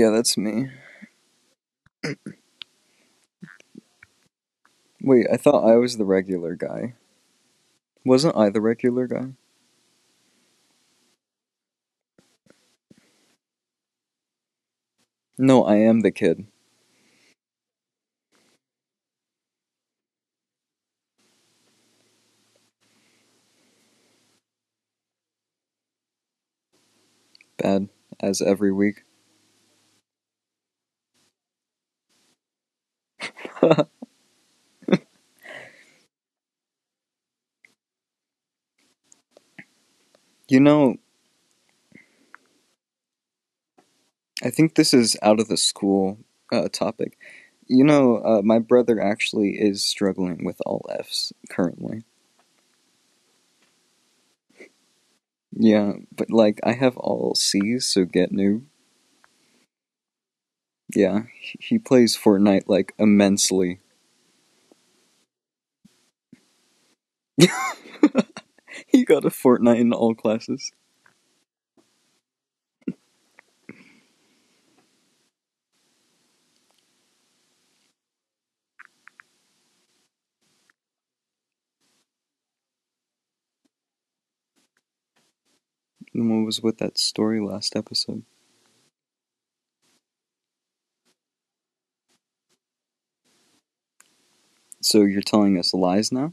Yeah, that's me. Wait, I thought I was the regular guy. Wasn't I the regular guy? No, I am the kid. Bad, as every week. you know, I think this is out of the school uh, topic. You know, uh, my brother actually is struggling with all Fs currently. Yeah, but like I have all C's, so get new. Yeah, he plays Fortnite like immensely. he got a Fortnite in all classes. And what was with that story last episode? So you're telling us lies now?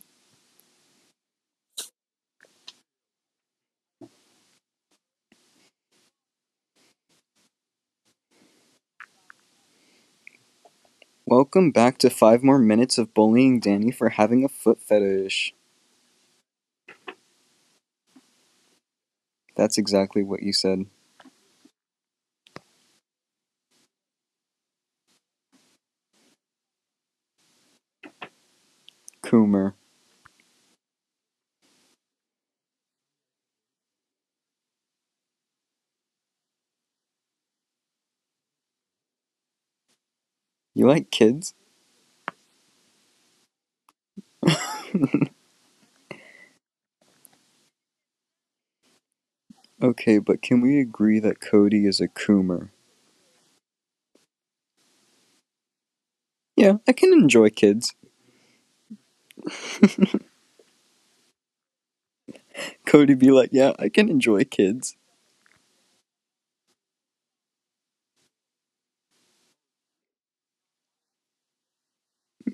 Welcome back to five more minutes of bullying Danny for having a foot fetish. That's exactly what you said. Coomer. You like kids? okay, but can we agree that Cody is a coomer? Yeah, I can enjoy kids. Cody be like, yeah, I can enjoy kids.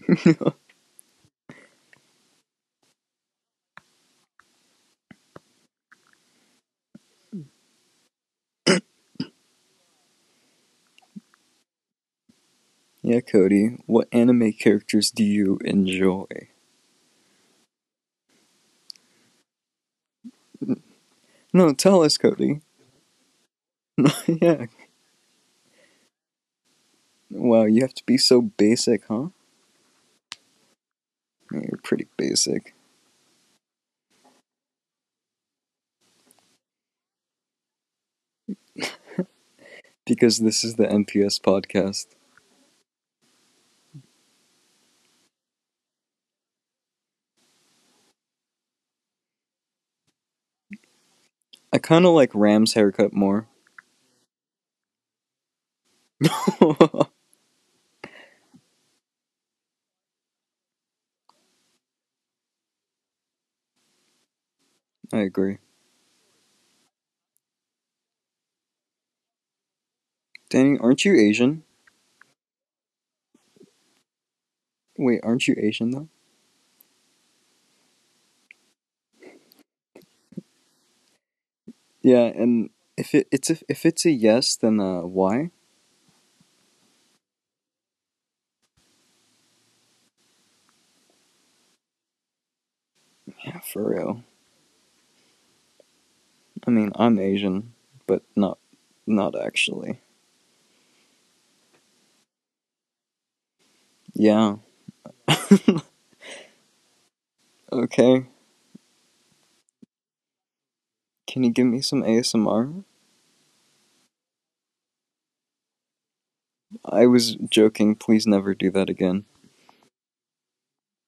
yeah, Cody, what anime characters do you enjoy? No, tell us, Cody. yeah. Wow, you have to be so basic, huh? You're pretty basic. because this is the MPS podcast. I kind of like Ram's haircut more. I agree. Danny, aren't you Asian? Wait, aren't you Asian though? Yeah, and if it, it's a, if it's a yes, then uh, why? Yeah, for real. I mean, I'm Asian, but not not actually. Yeah. okay. Can you give me some ASMR? I was joking. Please never do that again.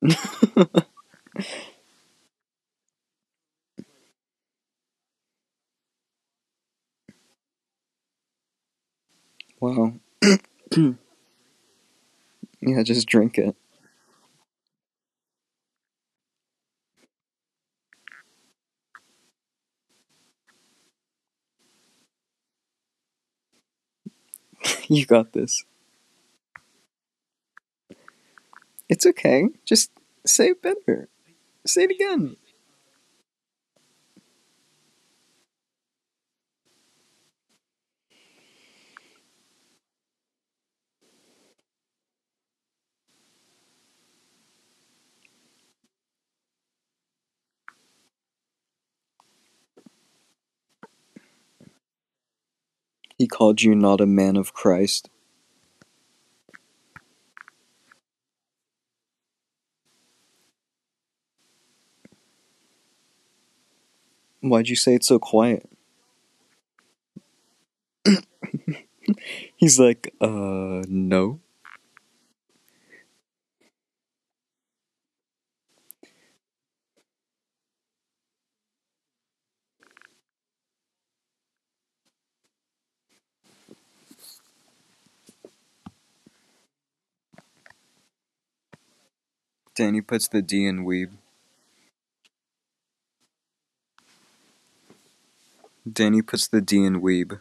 Wow. yeah, just drink it. you got this. It's okay. Just say it better. Say it again. He called you not a man of Christ. Why'd you say it so quiet? He's like, uh, no. Danny puts the D in weeb. Danny puts the D in weeb.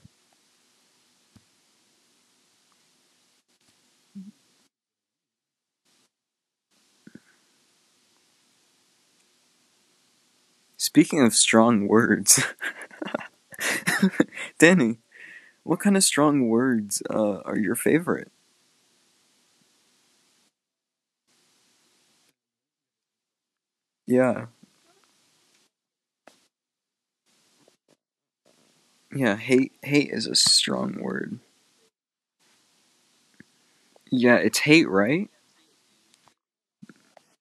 Speaking of strong words, Danny, what kind of strong words uh, are your favorite? Yeah. Yeah, hate hate is a strong word. Yeah, it's hate, right?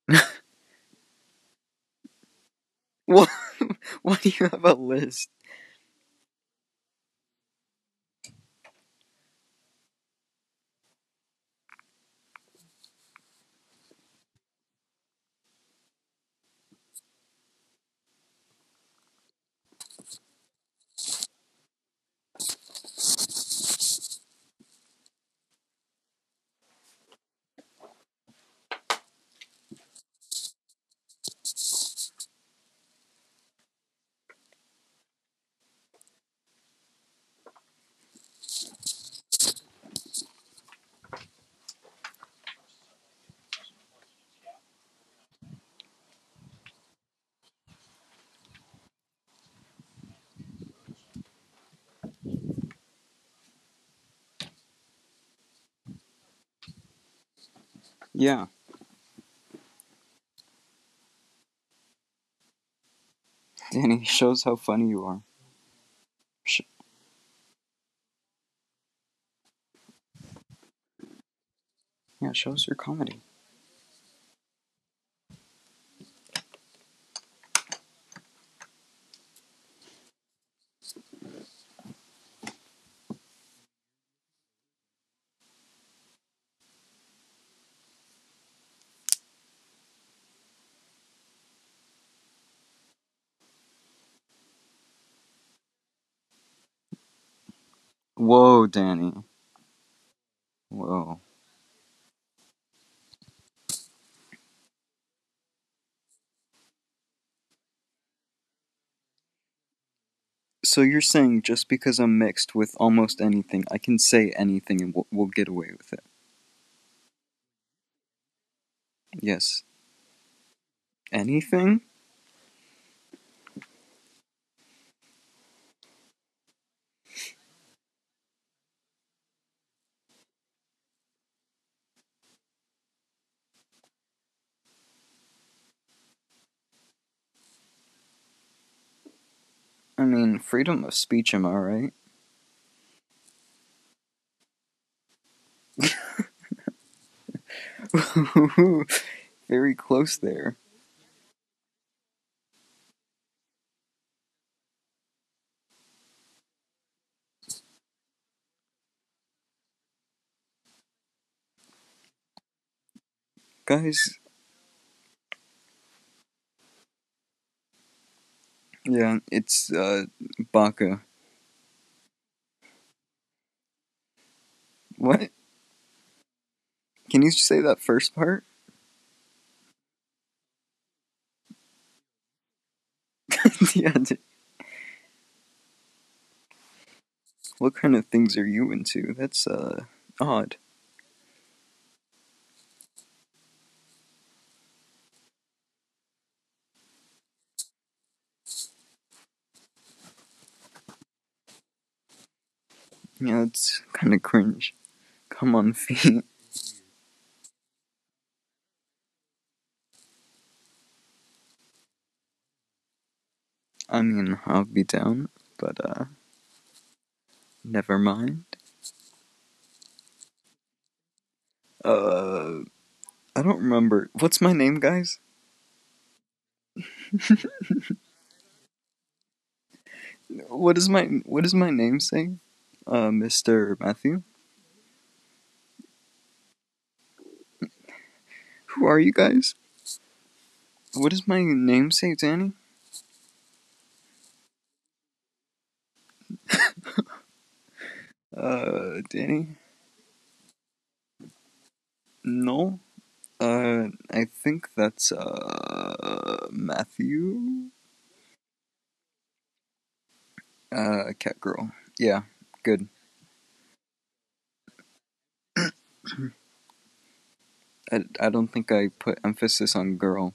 What? Why do you have a list? Yeah. Danny shows how funny you are. Sh- yeah, show us your comedy. Whoa, Danny. Whoa. So you're saying just because I'm mixed with almost anything, I can say anything and we'll, we'll get away with it? Yes. Anything? Mean, freedom of speech, am I right? Very close there. Guys, yeah, it's, uh, Baka. What? Can you say that first part? yeah. What kind of things are you into? That's uh odd. Yeah, it's kind of cringe. Come on, feet. I mean, I'll be down, but uh, never mind. Uh, I don't remember. What's my name, guys? What is my What is my name say? Uh, Mr. Matthew. Who are you guys? What does my name say, Danny? Uh, Danny? No. Uh, I think that's, uh, Matthew? Uh, cat girl. Yeah, good. I, I don't think I put emphasis on girl.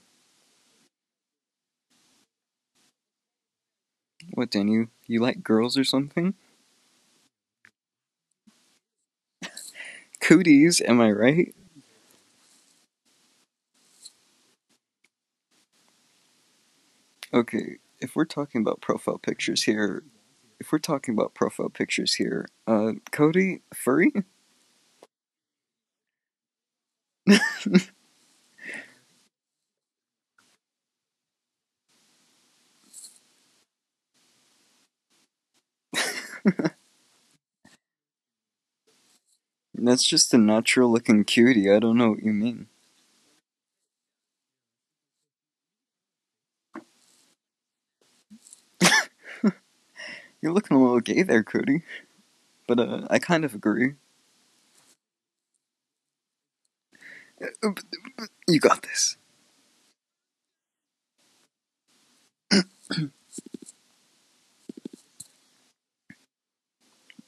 What, Danny? You, you like girls or something? Cooties, am I right? Okay, if we're talking about profile pictures here, if we're talking about profile pictures here, uh, Cody, furry? That's just a natural looking cutie, I don't know what you mean. You're looking a little gay there, Cody. But, uh, I kind of agree. You got this.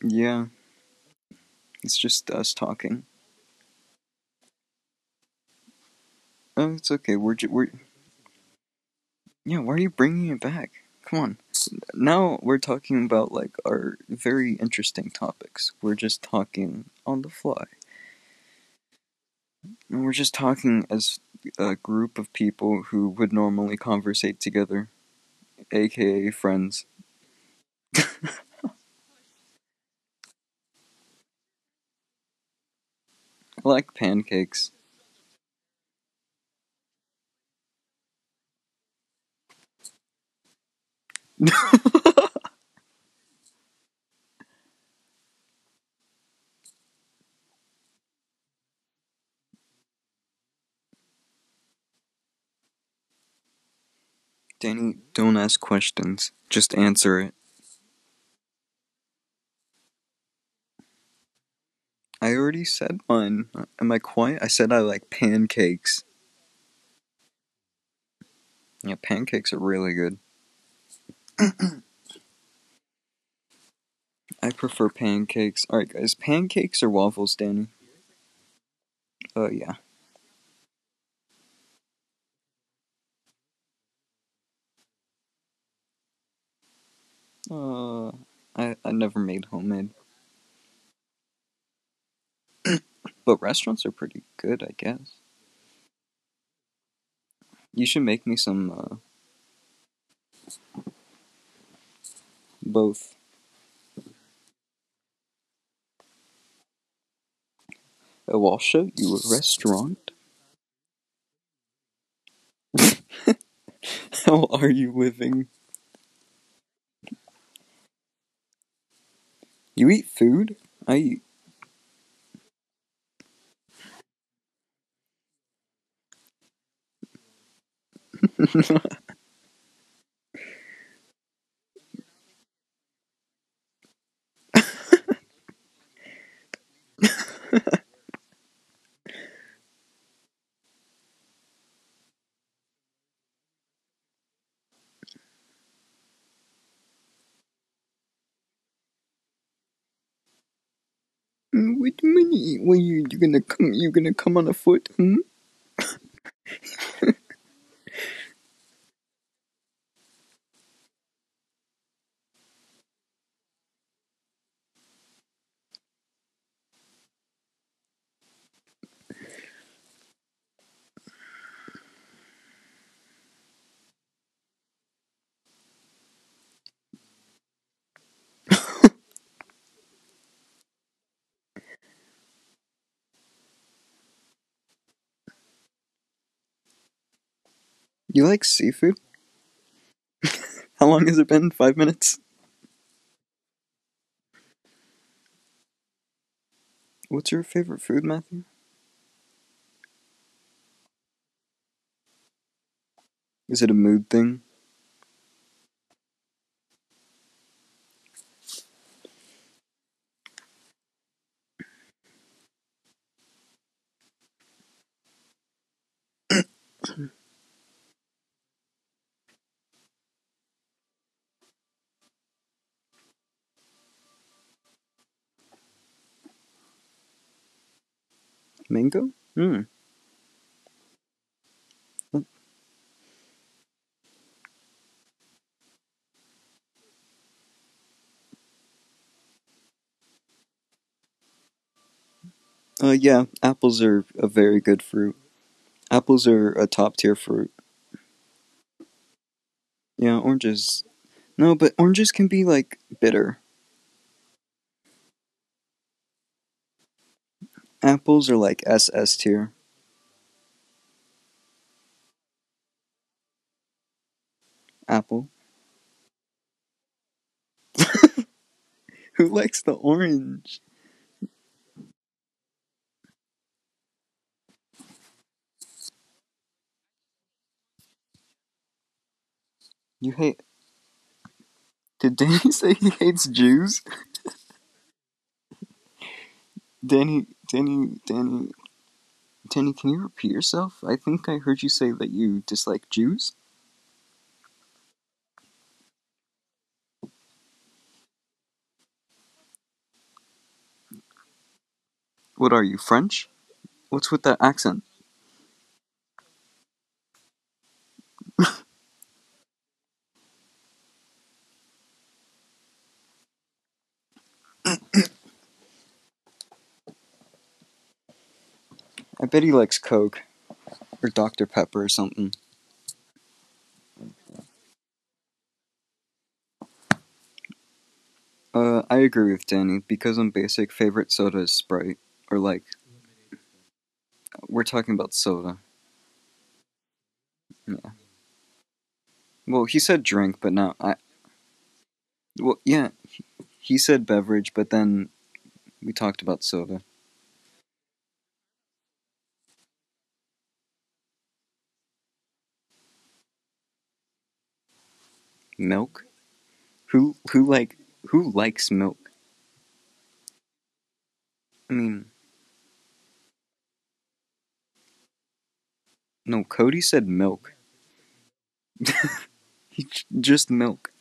Yeah. It's just us talking. Oh, it's okay. We're ju- we're. Yeah, why are you bringing it back? Come on. Now we're talking about like our very interesting topics. We're just talking on the fly. And we're just talking as a group of people who would normally conversate together, aka friends. I like pancakes. Danny, don't ask questions. Just answer it. I already said mine. Am I quiet? I said I like pancakes. Yeah, pancakes are really good. I prefer pancakes. Alright, guys, pancakes or waffles, Danny? Uh, yeah. Uh, I, I never made homemade. but restaurants are pretty good, I guess. You should make me some, uh, both. Oh, I'll show you a restaurant. How are you living? You eat food? I eat. Mm, do you mean? You you gonna come? You gonna come on a foot? Hmm? You like seafood? How long has it been? Five minutes. What's your favorite food, Matthew? Is it a mood thing? Mango? Hmm. Uh, yeah, apples are a very good fruit. Apples are a top tier fruit. Yeah, oranges. No, but oranges can be like bitter. Apples are like SS tier. Apple. Who likes the orange? You hate. Did Danny say he hates Jews? Danny, Danny, Danny, Danny, can you repeat yourself? I think I heard you say that you dislike Jews. What are you, French? What's with that accent? I bet he likes Coke. Or Dr. Pepper or something. Uh, I agree with Danny. Because I'm basic, favorite soda is Sprite. Or like. We're talking about soda. Yeah. Well, he said drink, but no, I. Well, yeah, he said beverage, but then we talked about soda. Milk? Who who like who likes milk? I mean, no. Cody said milk. he just milk.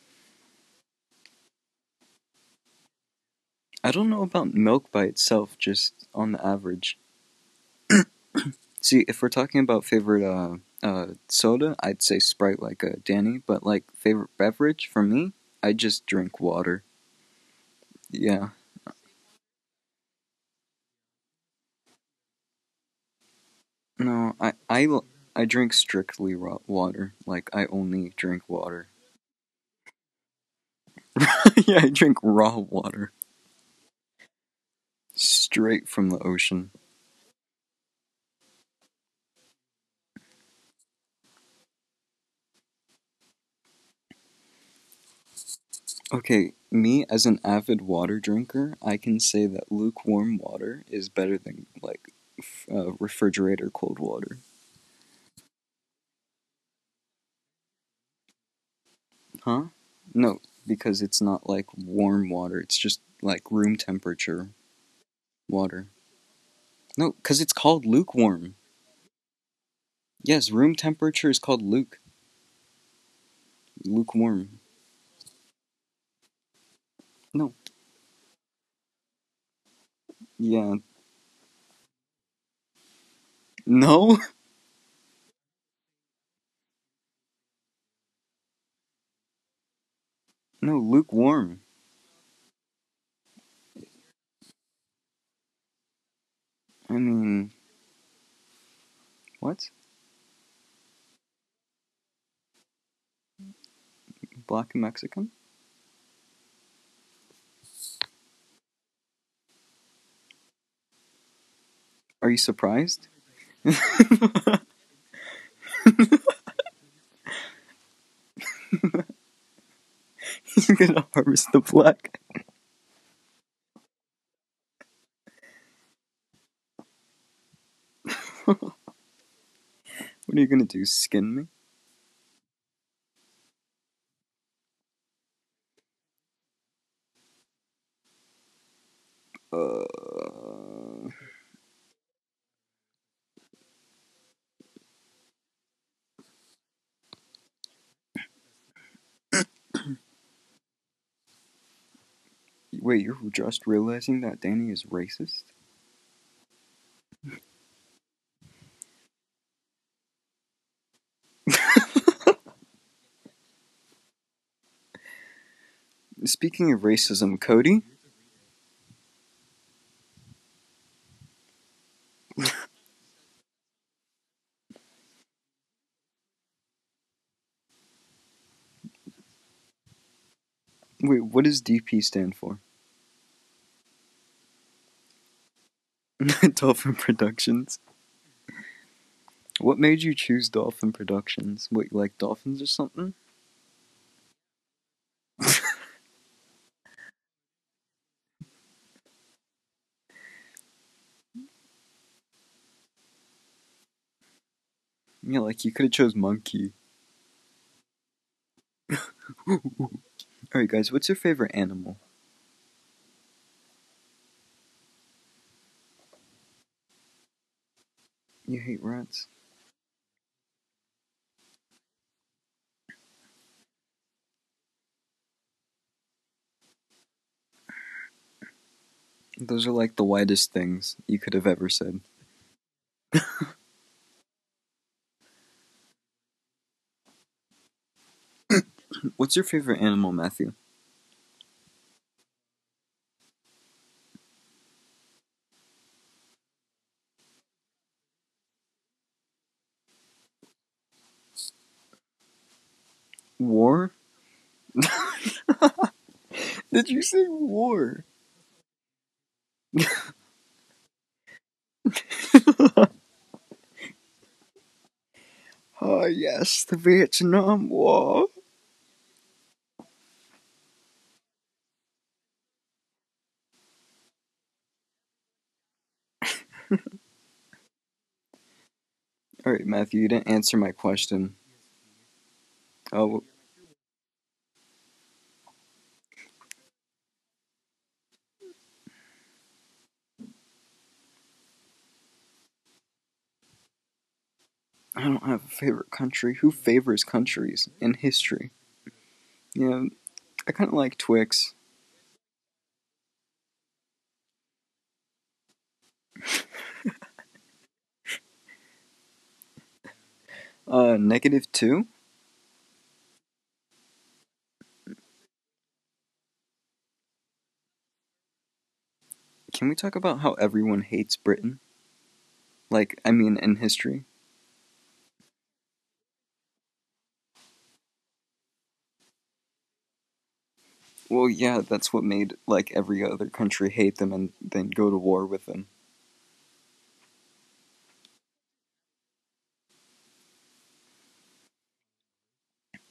I don't know about milk by itself, just on the average. See, if we're talking about favorite uh uh soda, I'd say Sprite like uh, Danny, but like favorite beverage for me, I just drink water. Yeah. No, I I I drink strictly water. Like I only drink water. yeah, I drink raw water. Straight from the ocean. Okay, me as an avid water drinker, I can say that lukewarm water is better than like f- uh, refrigerator cold water. Huh? No, because it's not like warm water. It's just like room temperature water. No, because it's called lukewarm. Yes, room temperature is called luke. Lukewarm. No. Yeah. No? No, lukewarm. I mean, what? Black and Mexican? Are you surprised? He's gonna harvest the black. what are you gonna do? Skin me? Uh. Wait, you're just realizing that Danny is racist? Speaking of racism, Cody? Wait, what does DP stand for? Dolphin Productions. What made you choose Dolphin Productions? Wait, like dolphins or something? Yeah, like you could have chose monkey. Alright guys, what's your favorite animal? You hate rats? Those are like the whitest things you could have ever said. What's your favorite animal, Matthew? War? Did you say war? oh yes, the Vietnam War. Alright, Matthew, you didn't answer my question. Oh. I don't have a favorite country. Who favors countries in history? Yeah, I kind of like Twix. uh, negative two? Can we talk about how everyone hates Britain? Like, I mean, in history? Well, yeah, that's what made, like, every other country hate them and then go to war with them.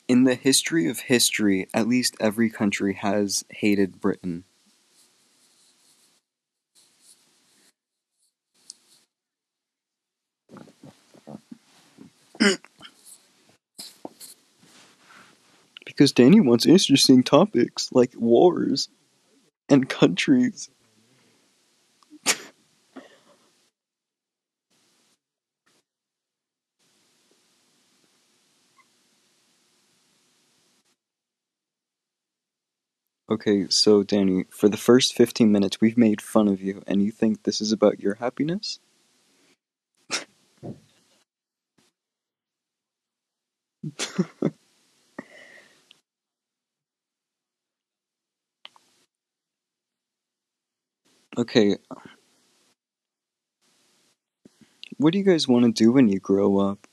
In the history of history, at least every country has hated Britain. Because Danny wants interesting topics like wars and countries. Okay, so Danny, for the first 15 minutes, we've made fun of you, and you think this is about your happiness? okay, what do you guys want to do when you grow up?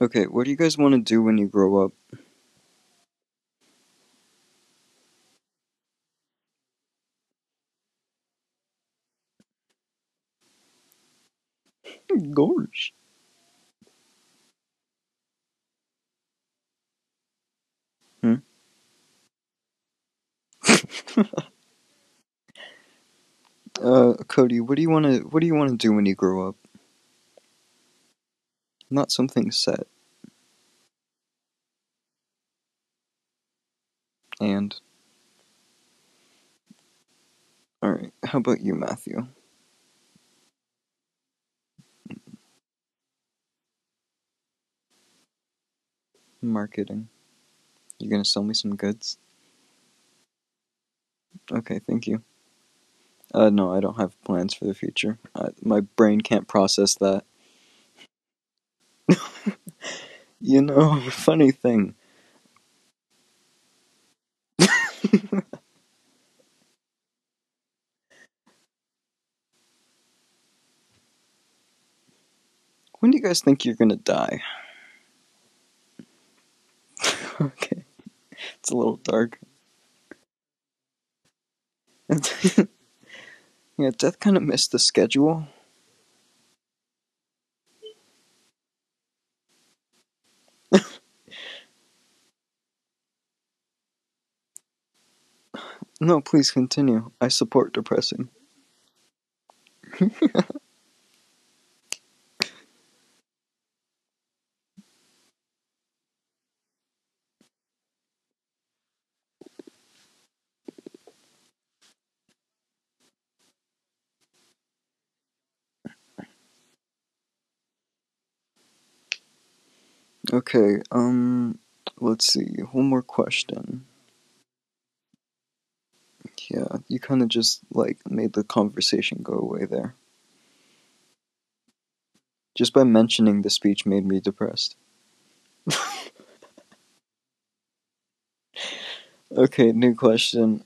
Okay, what do you guys want to do when you grow up? Gosh. Hmm? uh, Cody, what do you want to what do you want to do when you grow up? Not something set. And all right, how about you, Matthew? Marketing. You gonna sell me some goods? Okay, thank you. Uh, no, I don't have plans for the future. Uh, my brain can't process that. you know, funny thing. when do you guys think you're gonna die? okay, it's a little dark. yeah, death kind of missed the schedule. no, please continue. I support depressing. Okay, um, let's see. One more question. Yeah, you kind of just, like, made the conversation go away there. Just by mentioning the speech made me depressed. okay, new question.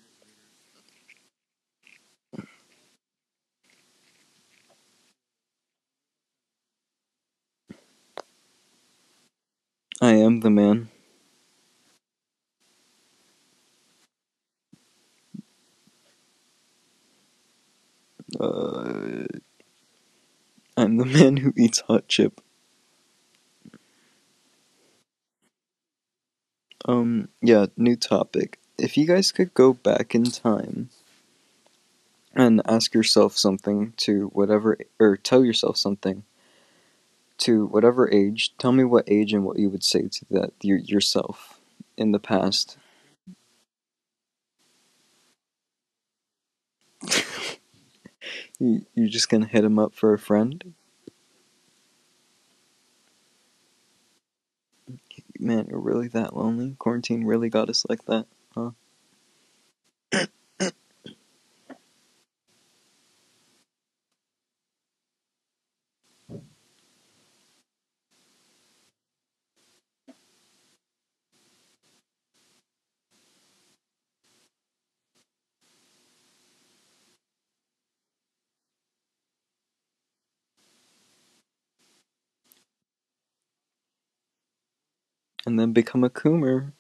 I am the man. Uh, I'm the man who eats hot chip. Um, yeah, new topic. If you guys could go back in time and ask yourself something to whatever, or tell yourself something to whatever age, tell me what age and what you would say to that your, yourself in the past. you, you're just gonna hit him up for a friend? Man, you're really that lonely? Quarantine really got us like that, huh? And then become a coomer.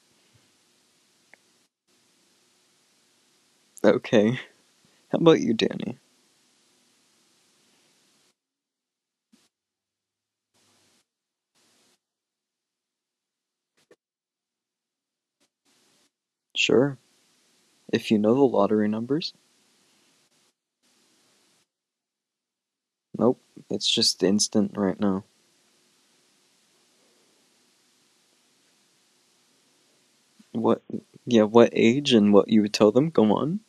Okay. How about you, Danny? Sure. If you know the lottery numbers. Nope, it's just instant right now. What? Yeah, what age and what you would tell them? Go on.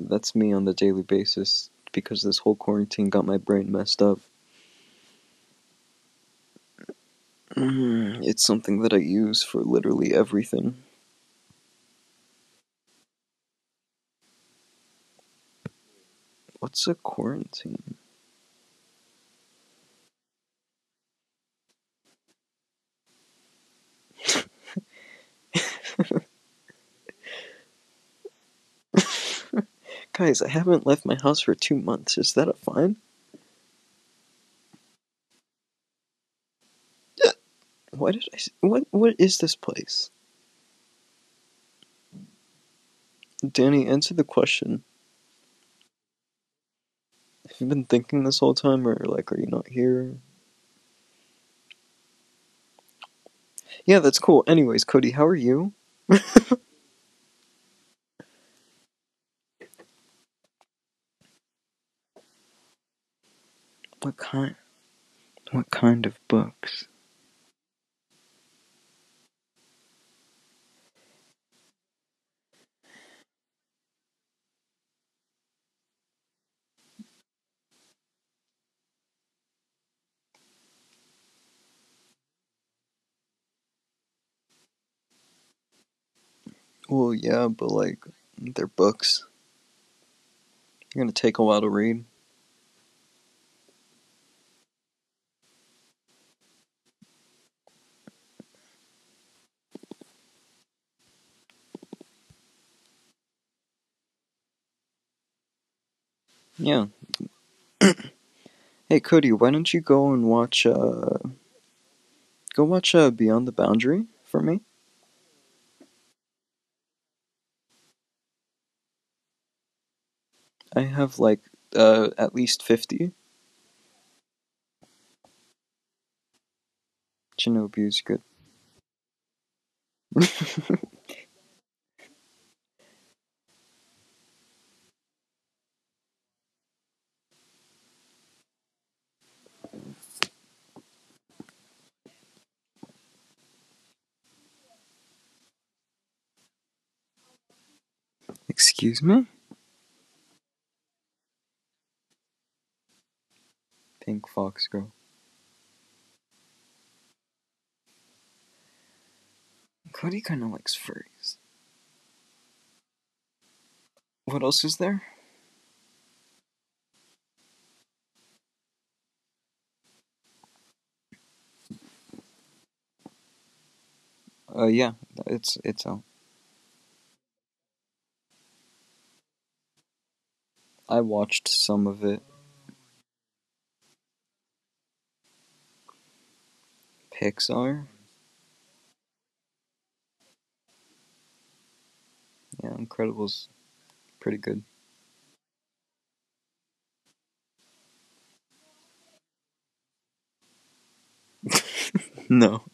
That's me on the daily basis. because this whole quarantine got my brain messed up. Mm, it's something that I use for literally everything. What's a quarantine? Guys, I haven't left my house for two months. Is that a fine? Why did I? What? What is this place? Danny, answer the question. Have you been thinking this whole time, or like, are you not here? Yeah, that's cool. Anyways, Cody, how are you? what kind? What kind of books? Well, yeah, but like, they're books. You're gonna take a while to read. Yeah. hey, Cody, why don't you go and watch, uh, go watch, uh, Beyond the Boundary for me? I have, like, uh, at least 50. Shinobu is good. Excuse me? Pink Fox Girl. Cody kinda likes furries. What else is there? Uh, yeah, it's it's out. I watched some of it. Pixar? Yeah, Incredibles pretty good. no.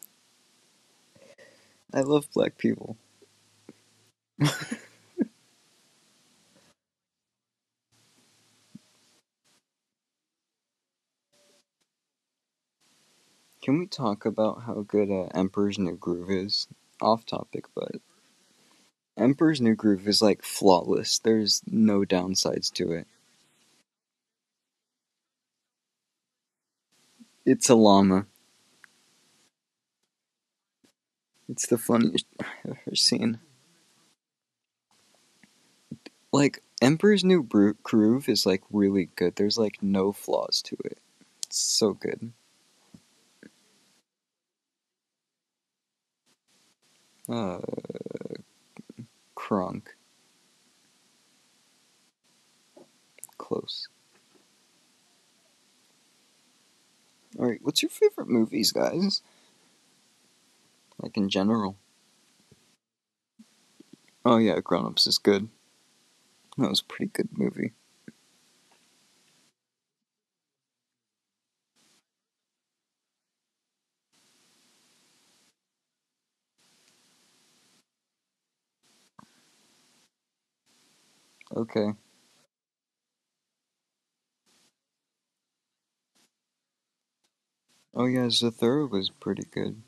I love black people. Can we talk about how good uh, Emperor's New Groove is? Off topic, but Emperor's New Groove is like flawless. There's no downsides to it. It's a llama. It's the funniest I've ever seen. Like Emperor's New Groove is like really good. There's like no flaws to it. It's so good. Uh, Kronk. Close. Alright, what's your favorite movies, guys? Like in general. Oh yeah, Grown Ups is good. That was a pretty good movie. Okay. Oh yeah, Zathura was pretty good.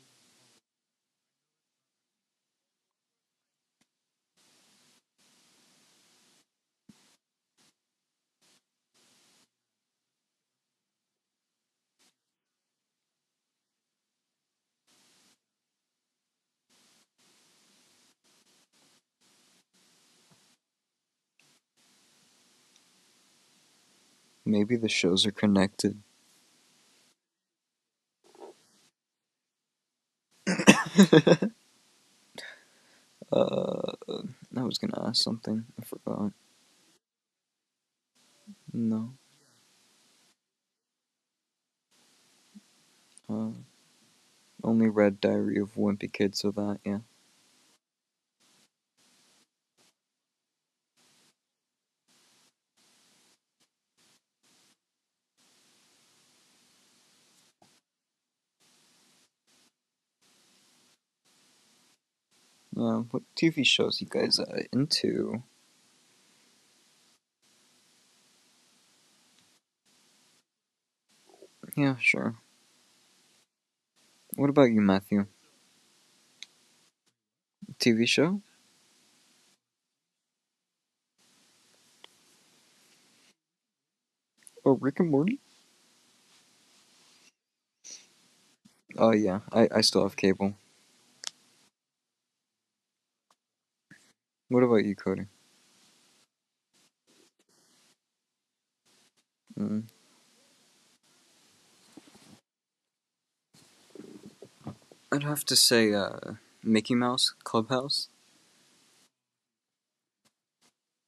Maybe the shows are connected. uh, I was gonna ask something. I forgot. No. Uh, only read Diary of Wimpy Kid, so that, yeah. Yeah, what TV shows you guys are into? Yeah, sure. What about you, Matthew? TV show? Oh, Rick and Morty? Oh, yeah, I, I still have cable. What about you, Cody? Mm. I'd have to say, uh, Mickey Mouse Clubhouse.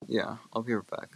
Yeah, I'll be right back.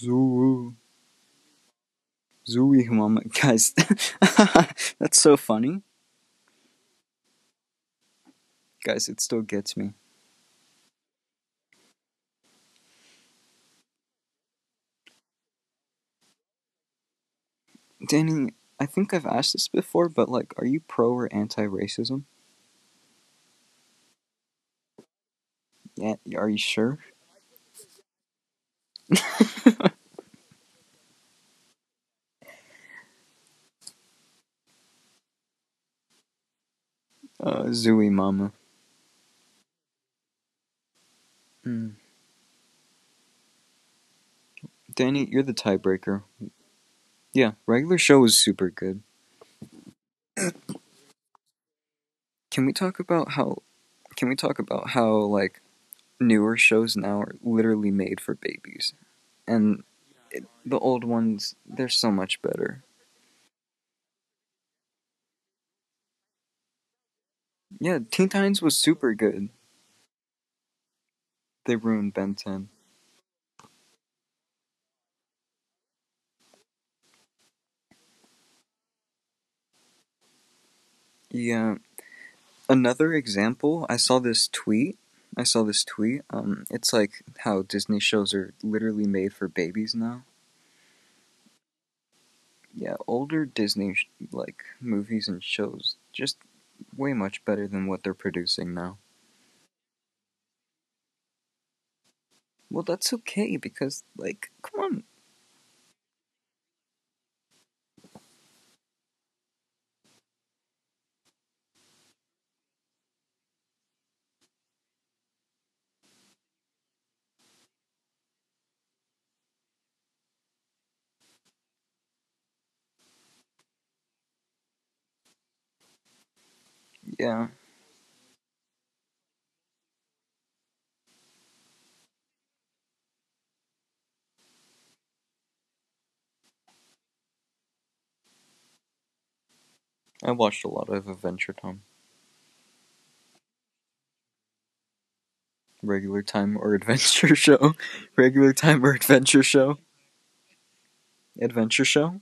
Zoo. Zooey Mama. Guys, that's so funny. Guys, it still gets me. Danny, I think I've asked this before, but like, are you pro or anti racism? Yeah, are you sure? uh, Zooey Mama. Hmm. Danny, you're the tiebreaker. Yeah, regular show was super good. Can we talk about how? Can we talk about how like newer shows now are literally made for babies, and it, the old ones they're so much better. Yeah, Teen Titans was super good. They ruined Ben 10. Yeah. Another example, I saw this tweet. I saw this tweet. Um, it's like how Disney shows are literally made for babies now. Yeah, older Disney like movies and shows just way much better than what they're producing now. Well, that's okay because like, come on. Yeah. I watched a lot of Adventure Time. Regular time or adventure show? Regular time or adventure show? Adventure show?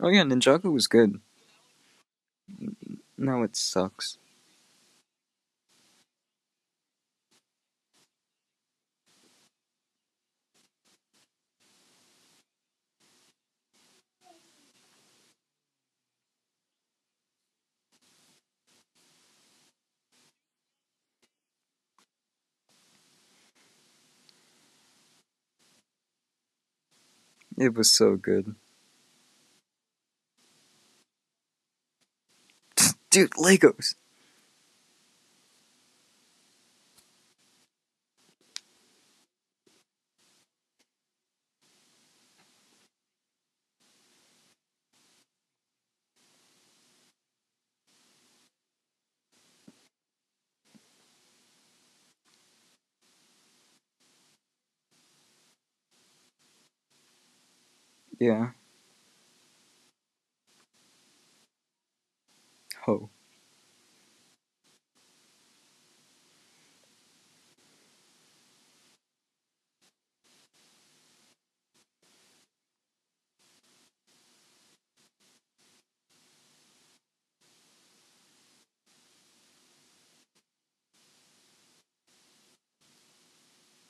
Oh yeah, Ninjago was good. Now it sucks. It was so good. Dude, Legos! Yeah. Ho.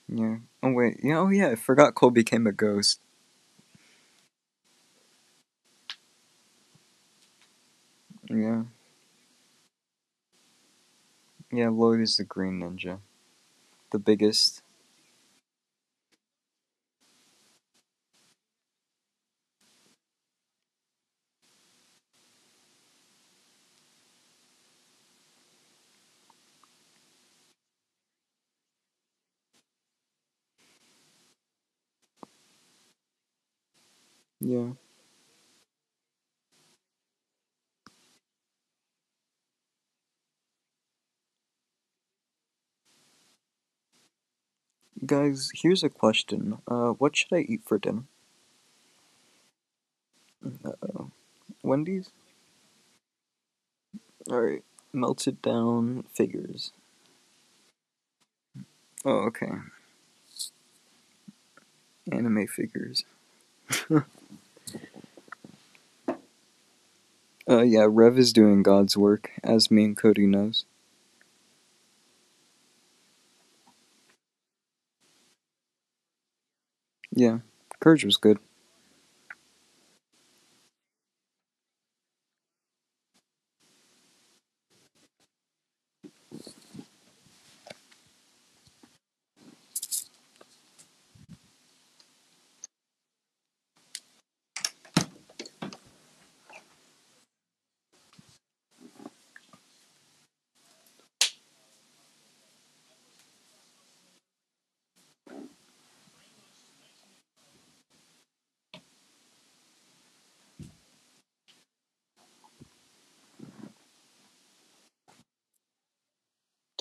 Yeah. Oh wait. Yeah. Oh yeah. I forgot Cole became a ghost. Yeah. Yeah. Lloyd is the Green Ninja. The biggest. Yeah. Guys, here's a question. Uh, what should I eat for dinner? Uh-oh. Wendy's? Alright. Melted down figures. Oh, okay. Anime figures. uh, yeah, Rev is doing God's work, as me and Cody knows. Yeah. Courage was good.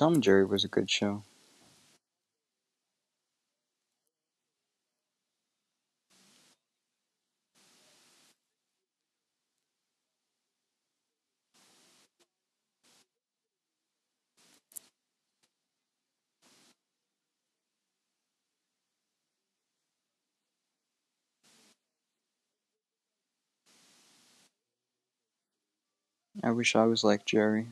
Tom and Jerry was a good show. I wish I was like Jerry.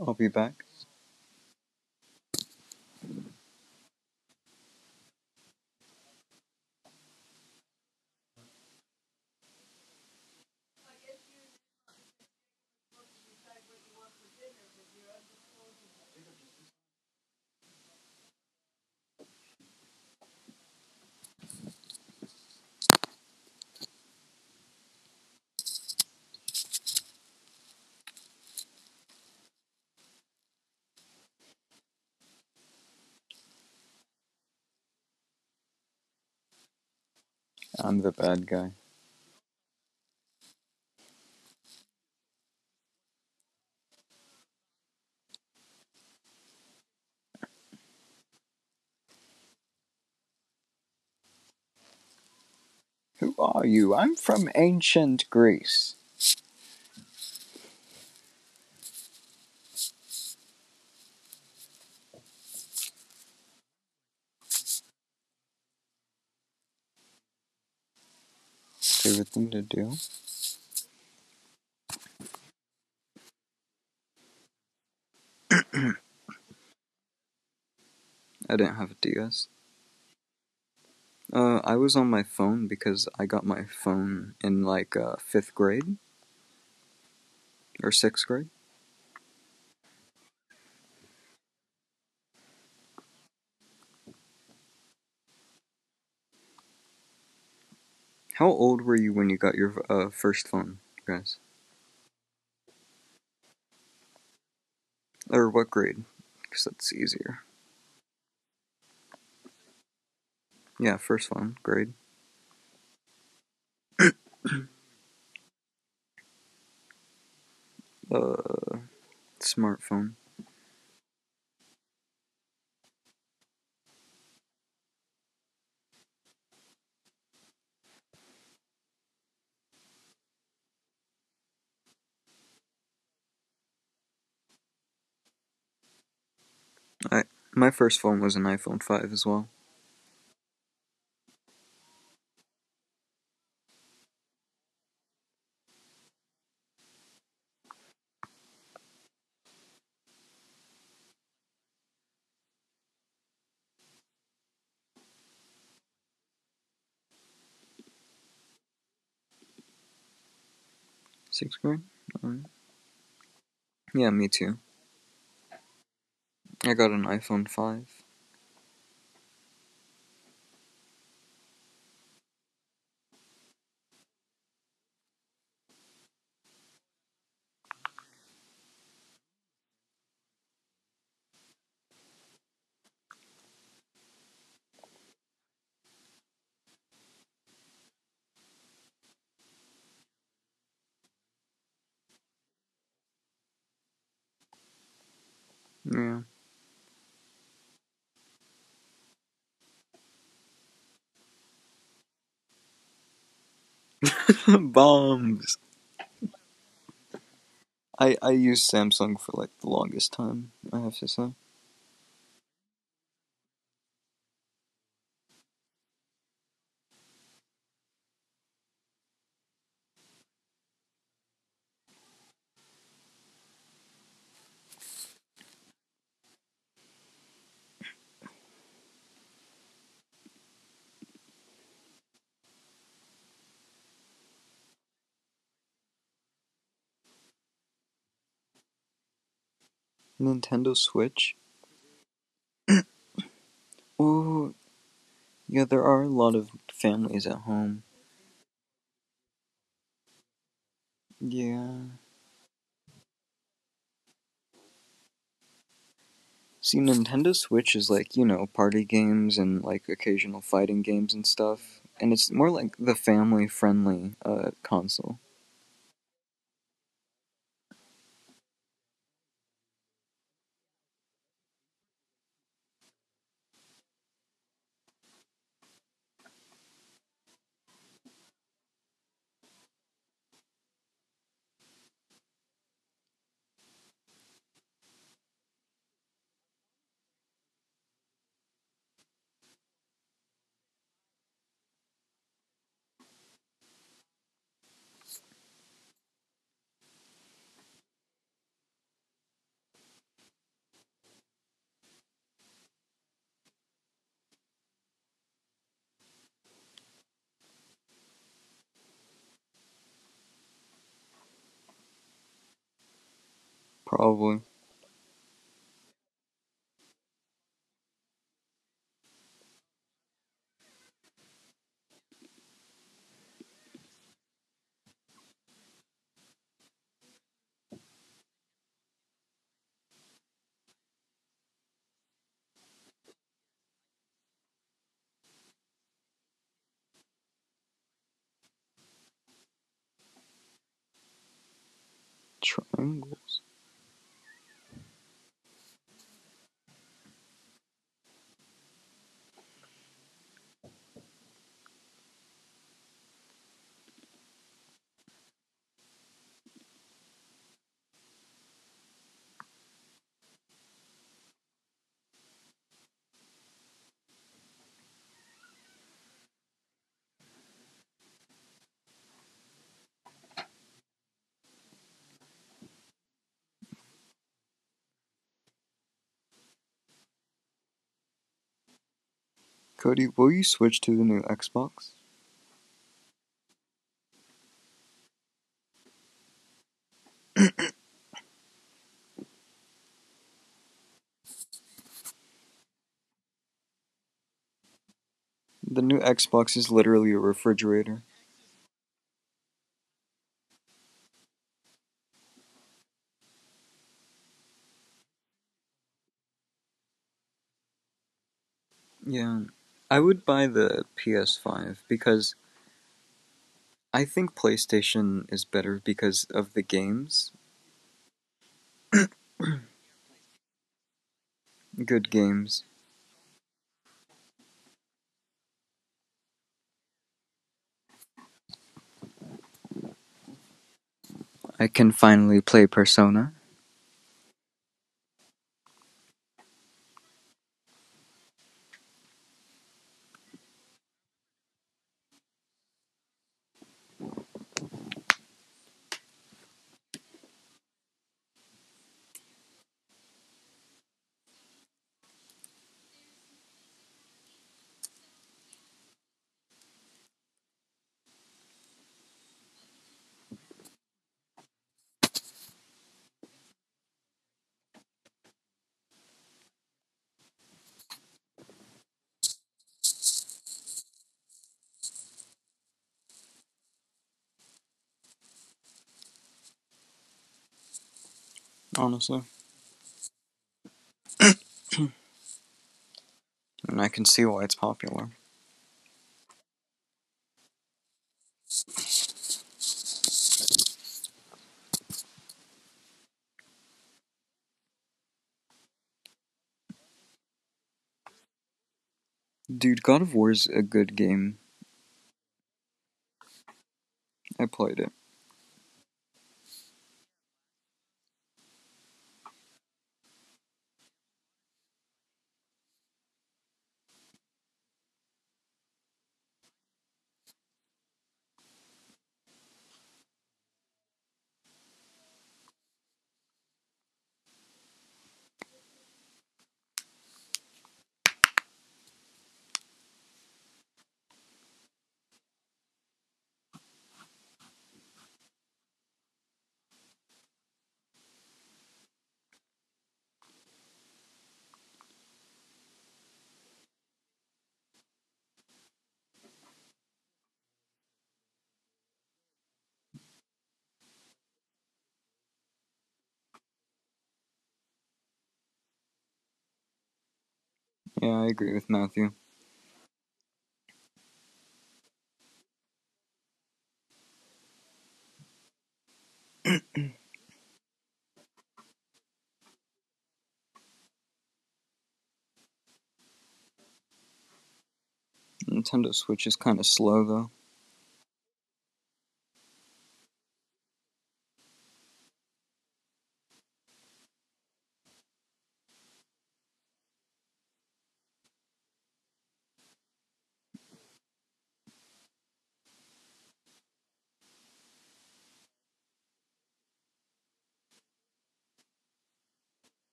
I'll be back. I'm the bad guy. Who are you? I'm from ancient Greece. Favorite thing to do? I didn't have a DS. Uh, I was on my phone because I got my phone in like uh, fifth grade or sixth grade. How old were you when you got your uh, first phone, guys? Or what grade? Because that's easier. Yeah, first phone, grade. uh, smartphone. I my first phone was an iPhone five as well. Sixth grade. Alright. Yeah, me too. I got an iPhone five. Yeah. Bombs. I I used Samsung for like the longest time. I have to say. Nintendo Switch. Oh, yeah. There are a lot of families at home. Yeah. See, Nintendo Switch is like, you know, party games and like occasional fighting games and stuff. And it's more like the family friendly uh, console. Probably. Triangles. Cody, will you switch to the new Xbox? The new Xbox is literally a refrigerator. Yeah, I would buy the PS5 because I think PlayStation is better because of the games. Good games. I can finally play Persona. Honestly. and I can see why it's popular. Dude, God of War is a good game. I played it. Yeah, I agree with Matthew. Nintendo Switch is kind of slow though.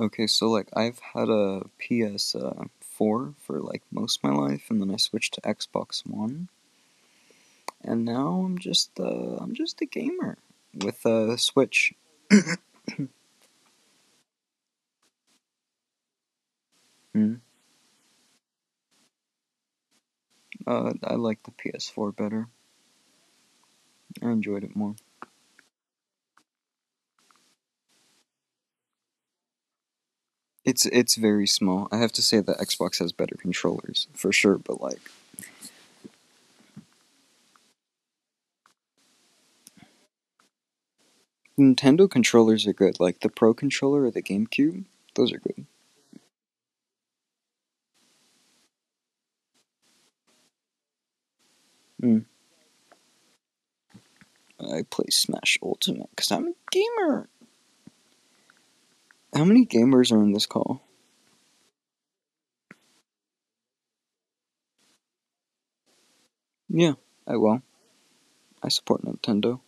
Okay, so like I've had a PS4 for like most of my life, and then I switched to Xbox One, and now I'm just uh, I'm just a gamer with a Switch. hmm. Uh, I like the PS4 better. I enjoyed it more. It's it's very small. I have to say that Xbox has better controllers for sure, but like Nintendo controllers are good. Like the Pro controller or the GameCube, those are good. Mm. I play Smash Ultimate because I'm a gamer. How many gamers are in this call? Yeah, I will. I support Nintendo.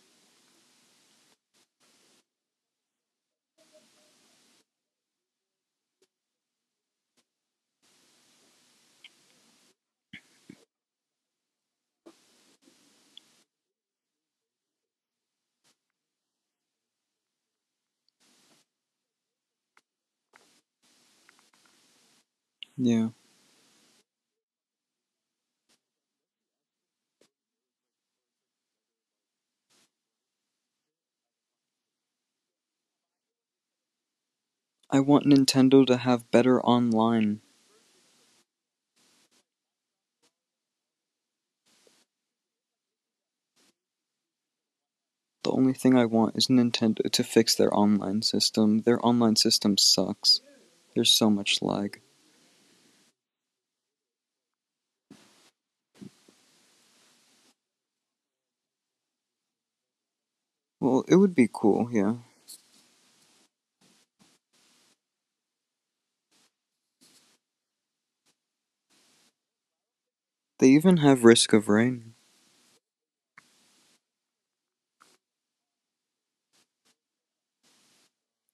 Yeah. I want Nintendo to have better online. The only thing I want is Nintendo to fix their online system. Their online system sucks. There's so much lag. Well, it would be cool, yeah. They even have Risk of Rain.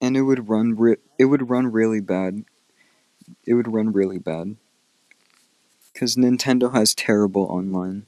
And it would run re- it would run really bad. It would run really bad. Cuz Nintendo has terrible online.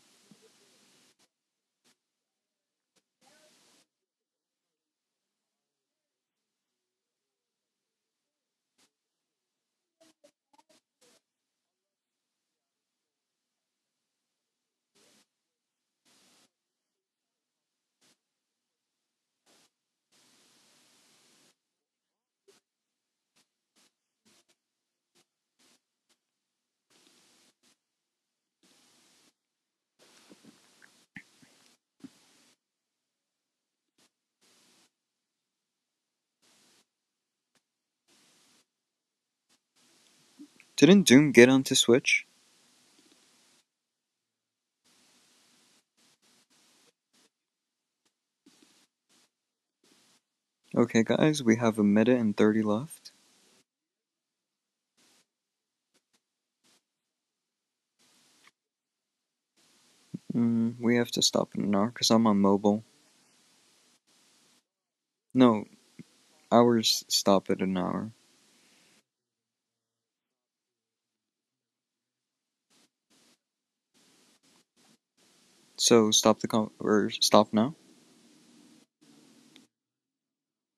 Didn't Doom get onto Switch? Okay, guys, we have a minute and 30 left. Mm, we have to stop in an hour because I'm on mobile. No, hours stop at an hour. So stop the com- or stop now.